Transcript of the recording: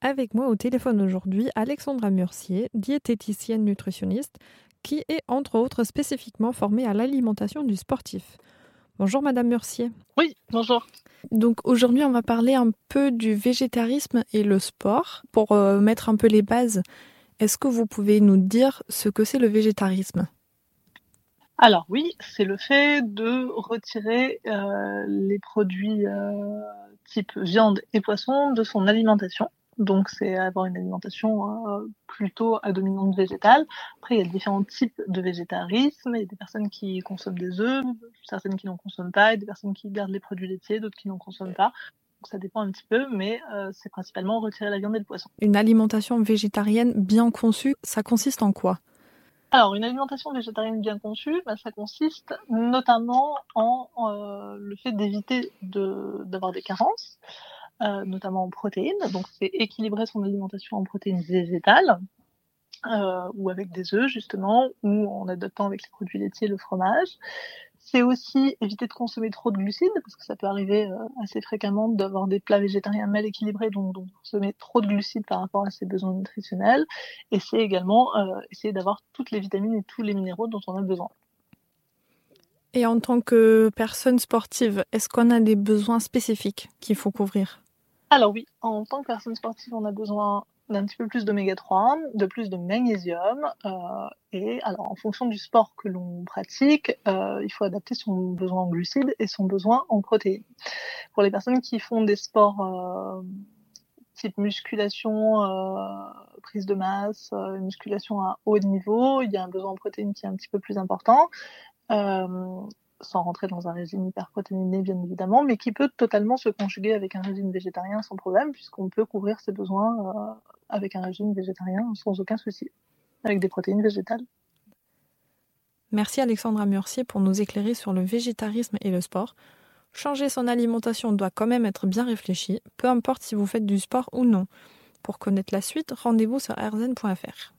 Avec moi au téléphone aujourd'hui, Alexandra Murcier, diététicienne nutritionniste, qui est entre autres spécifiquement formée à l'alimentation du sportif. Bonjour Madame Murcier. Oui, bonjour. Donc aujourd'hui, on va parler un peu du végétarisme et le sport. Pour euh, mettre un peu les bases, est-ce que vous pouvez nous dire ce que c'est le végétarisme? Alors oui, c'est le fait de retirer euh, les produits euh, type viande et poisson de son alimentation. Donc c'est avoir une alimentation euh, plutôt à dominante végétale. Après il y a différents types de végétarisme. Il y a des personnes qui consomment des œufs, certaines qui n'en consomment pas, et des personnes qui gardent les produits laitiers, d'autres qui n'en consomment pas. Donc ça dépend un petit peu, mais euh, c'est principalement retirer la viande et le poisson. Une alimentation végétarienne bien conçue, ça consiste en quoi? Alors, une alimentation végétarienne bien conçue, bah, ça consiste notamment en euh, le fait d'éviter d'avoir des carences, euh, notamment en protéines. Donc, c'est équilibrer son alimentation en protéines végétales, euh, ou avec des œufs, justement, ou en adoptant avec les produits laitiers le fromage. C'est aussi éviter de consommer trop de glucides, parce que ça peut arriver euh, assez fréquemment d'avoir des plats végétariens mal équilibrés, donc, donc consommer trop de glucides par rapport à ses besoins nutritionnels. Et c'est également euh, essayer d'avoir toutes les vitamines et tous les minéraux dont on a besoin. Et en tant que personne sportive, est-ce qu'on a des besoins spécifiques qu'il faut couvrir? Alors oui, en tant que personne sportive, on a besoin d'un petit peu plus d'oméga 3, de plus de magnésium. Euh, et alors, en fonction du sport que l'on pratique, euh, il faut adapter son besoin en glucides et son besoin en protéines. Pour les personnes qui font des sports euh, type musculation, euh, prise de masse, euh, musculation à haut niveau, il y a un besoin en protéines qui est un petit peu plus important. Sans rentrer dans un régime hyperprotéiné bien évidemment, mais qui peut totalement se conjuguer avec un régime végétarien sans problème, puisqu'on peut couvrir ses besoins euh, avec un régime végétarien sans aucun souci, avec des protéines végétales. Merci Alexandra Murcier pour nous éclairer sur le végétarisme et le sport. Changer son alimentation doit quand même être bien réfléchi, peu importe si vous faites du sport ou non. Pour connaître la suite, rendez-vous sur rzn.fr.